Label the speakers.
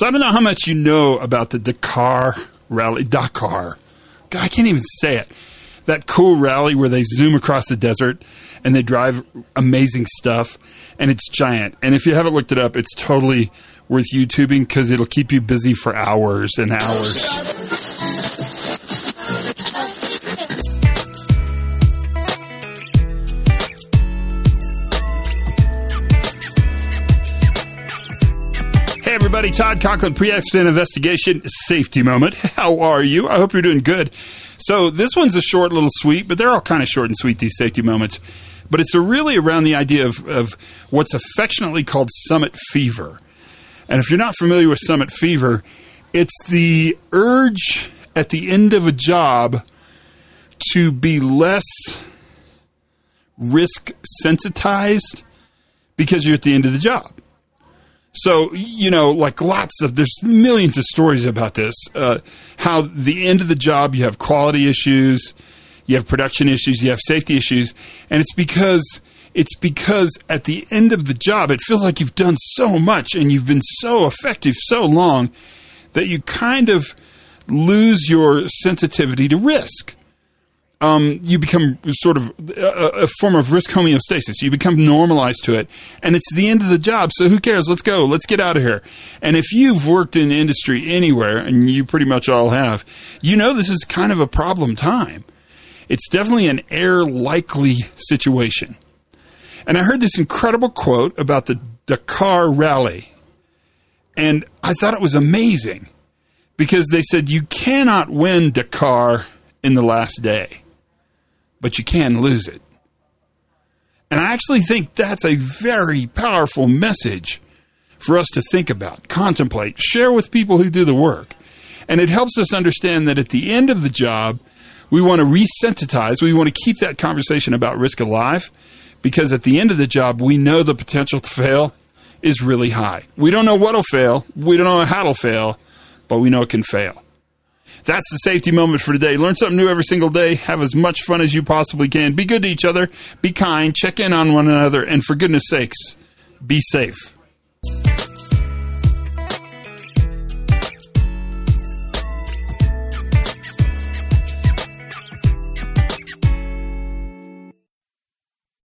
Speaker 1: So I don't know how much you know about the Dakar rally. Dakar. God, I can't even say it. That cool rally where they zoom across the desert and they drive amazing stuff, and it's giant. And if you haven't looked it up, it's totally worth YouTubing because it'll keep you busy for hours and hours. Hey everybody, Todd Conklin, pre-accident investigation safety moment. How are you? I hope you're doing good. So this one's a short little sweet, but they're all kind of short and sweet, these safety moments. But it's really around the idea of, of what's affectionately called summit fever. And if you're not familiar with summit fever, it's the urge at the end of a job to be less risk sensitized because you're at the end of the job. So, you know, like lots of, there's millions of stories about this. Uh, how the end of the job, you have quality issues, you have production issues, you have safety issues. And it's because, it's because at the end of the job, it feels like you've done so much and you've been so effective so long that you kind of lose your sensitivity to risk um, you become sort of a, a, form of risk homeostasis. You become normalized to it, and it's the end of the job. So who cares? Let's go. Let's get out of here. And if you've worked in industry anywhere, and you pretty much all have, you know this is kind of a problem time. It's definitely an error likely situation. And I heard this incredible quote about the Dakar Rally, and I thought it was amazing because they said you cannot win Dakar in the last day but you can lose it. And I actually think that's a very powerful message for us to think about, contemplate, share with people who do the work. And it helps us understand that at the end of the job, we want to resensitize, we want to keep that conversation about risk alive because at the end of the job, we know the potential to fail is really high. We don't know what'll fail, we don't know how it'll fail, but we know it can fail. That's the safety moment for today. Learn something new every single day. Have as much fun as you possibly can. Be good to each other. Be kind. Check in on one another. And for goodness sakes, be safe.